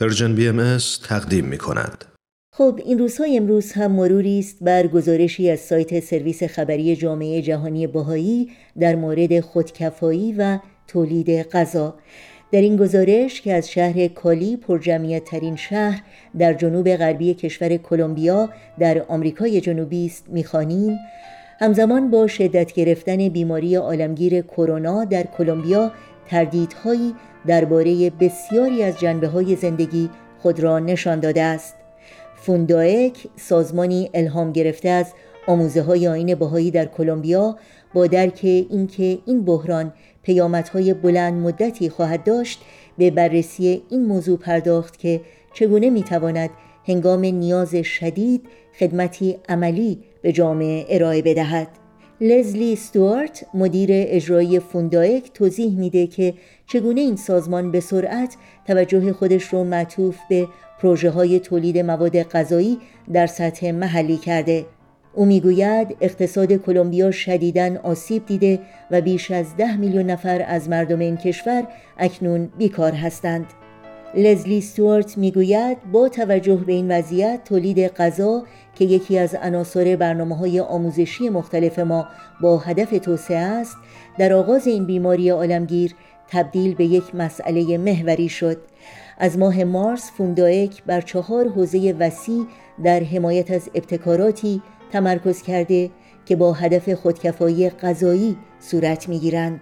Persian BM تقدیم می کند. خب این روزهای امروز هم مروری است بر گزارشی از سایت سرویس خبری جامعه جهانی بهائی در مورد خودکفایی و تولید غذا در این گزارش که از شهر کالی پرجمعیت ترین شهر در جنوب غربی کشور کلمبیا در آمریکای جنوبی است می‌خوانیم همزمان با شدت گرفتن بیماری عالمگیر کرونا در کلمبیا تردیدهایی درباره بسیاری از جنبه های زندگی خود را نشان داده است. فوندایک سازمانی الهام گرفته از آموزه های آین باهایی در کلمبیا با درک اینکه این بحران پیامدهای بلند مدتی خواهد داشت به بررسی این موضوع پرداخت که چگونه می‌تواند هنگام نیاز شدید خدمتی عملی به جامعه ارائه بدهد. لزلی ستوارت مدیر اجرایی فوندایک توضیح میده که چگونه این سازمان به سرعت توجه خودش رو معطوف به پروژه های تولید مواد غذایی در سطح محلی کرده. او می‌گوید اقتصاد کلمبیا شدیداً آسیب دیده و بیش از ده میلیون نفر از مردم این کشور اکنون بیکار هستند. لزلی ستوارت می‌گوید با توجه به این وضعیت تولید غذا که یکی از عناصر برنامه های آموزشی مختلف ما با هدف توسعه است در آغاز این بیماری عالمگیر تبدیل به یک مسئله محوری شد. از ماه مارس فوندایک بر چهار حوزه وسیع در حمایت از ابتکاراتی تمرکز کرده که با هدف خودکفایی غذایی صورت می‌گیرند.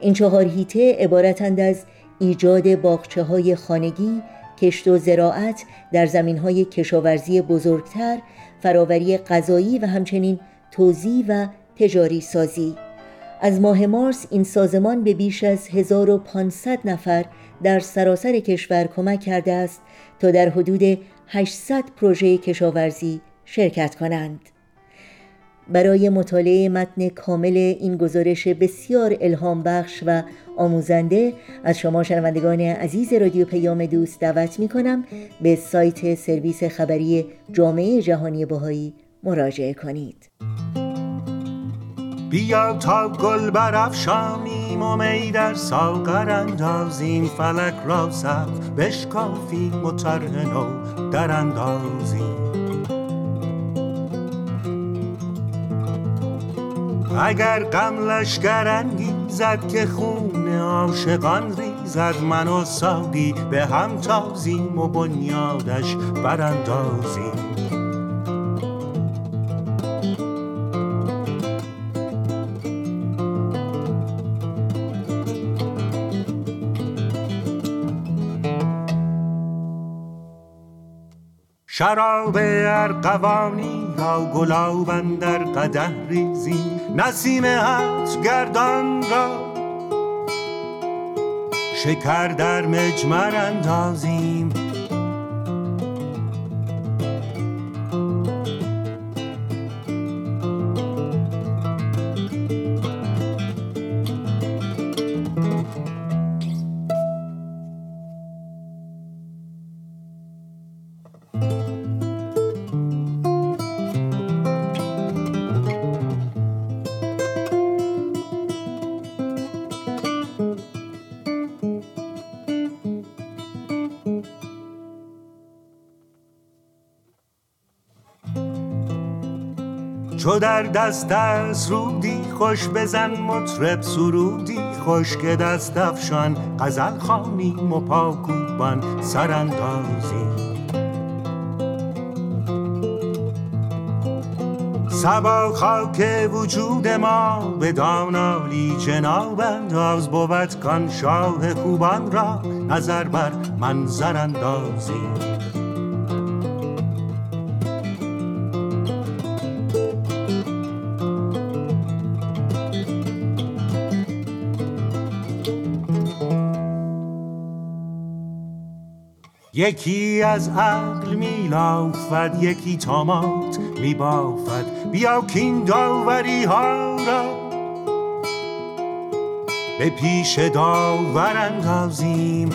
این چهار هیته عبارتند از ایجاد باغچه های خانگی کشت و زراعت در زمین های کشاورزی بزرگتر فراوری غذایی و همچنین توزیع و تجاری سازی. از ماه مارس این سازمان به بیش از 1500 نفر در سراسر کشور کمک کرده است تا در حدود 800 پروژه کشاورزی شرکت کنند. برای مطالعه متن کامل این گزارش بسیار الهام بخش و آموزنده از شما شنوندگان عزیز رادیو پیام دوست دعوت می کنم به سایت سرویس خبری جامعه جهانی باهایی مراجعه کنید. بیا تا گل برافشانیم و می در ساغر اندازیم فلک را سقف بشکافیم و طرح نو در اندازیم. اگر غم لشگر زد که خون عاشقان ریزد من و ساقی به هم تازیم و بنیادش براندازیم. شراب ارقوانی یا گلاب در قده ریزی نسیم هست گردان را. شکر در مجمر اندازیم چو در دست از رودی خوش بزن مطرب سرودی. خوش که دست افشان غزل خانیم و پاکوبان سراندازی سبا خاک وجود ما به دانالی جناب انداز بود کان شاه خوبان را نظر بر منظر اندازی یکی از عقل میلافد یکی تامات میبافد. بیا کین داوری ها را. به پیش داور اندازیم